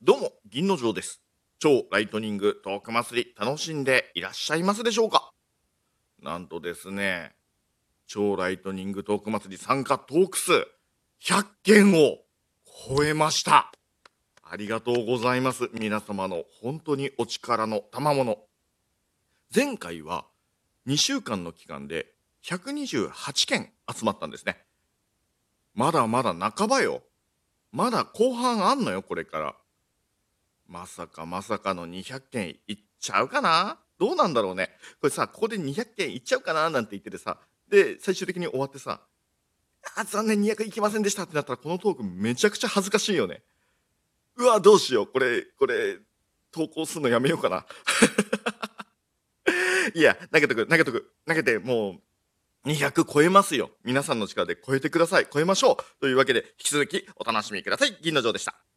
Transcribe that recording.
どうも、銀の城です。超ライトニングトーク祭り楽しんでいらっしゃいますでしょうか？なんとですね、超ライトニングトーク祭り参加トーク数100件を超えました。ありがとうございます。皆様の本当にお力の賜物。前回は2週間の期間で128件集まったんですね。まだまだ半ばよ。まだ後半あんのよ、これから。まさかまさかの200件いっちゃうかな？どうなんだろうね。これさ、ここで200件いっちゃうかな？なんて言っててさ、で、最終的に終わってさ、あ、残念200いきませんでしたってなったら、このトークめちゃくちゃ恥ずかしいよね。うわ、どうしよう。これ、これ、投稿するのやめようかな。いや、投げとく、投げとく、投げて、もう、200超えますよ。皆さんの力で超えてください。超えましょう。というわけで、引き続きお楽しみください。銀の城でした。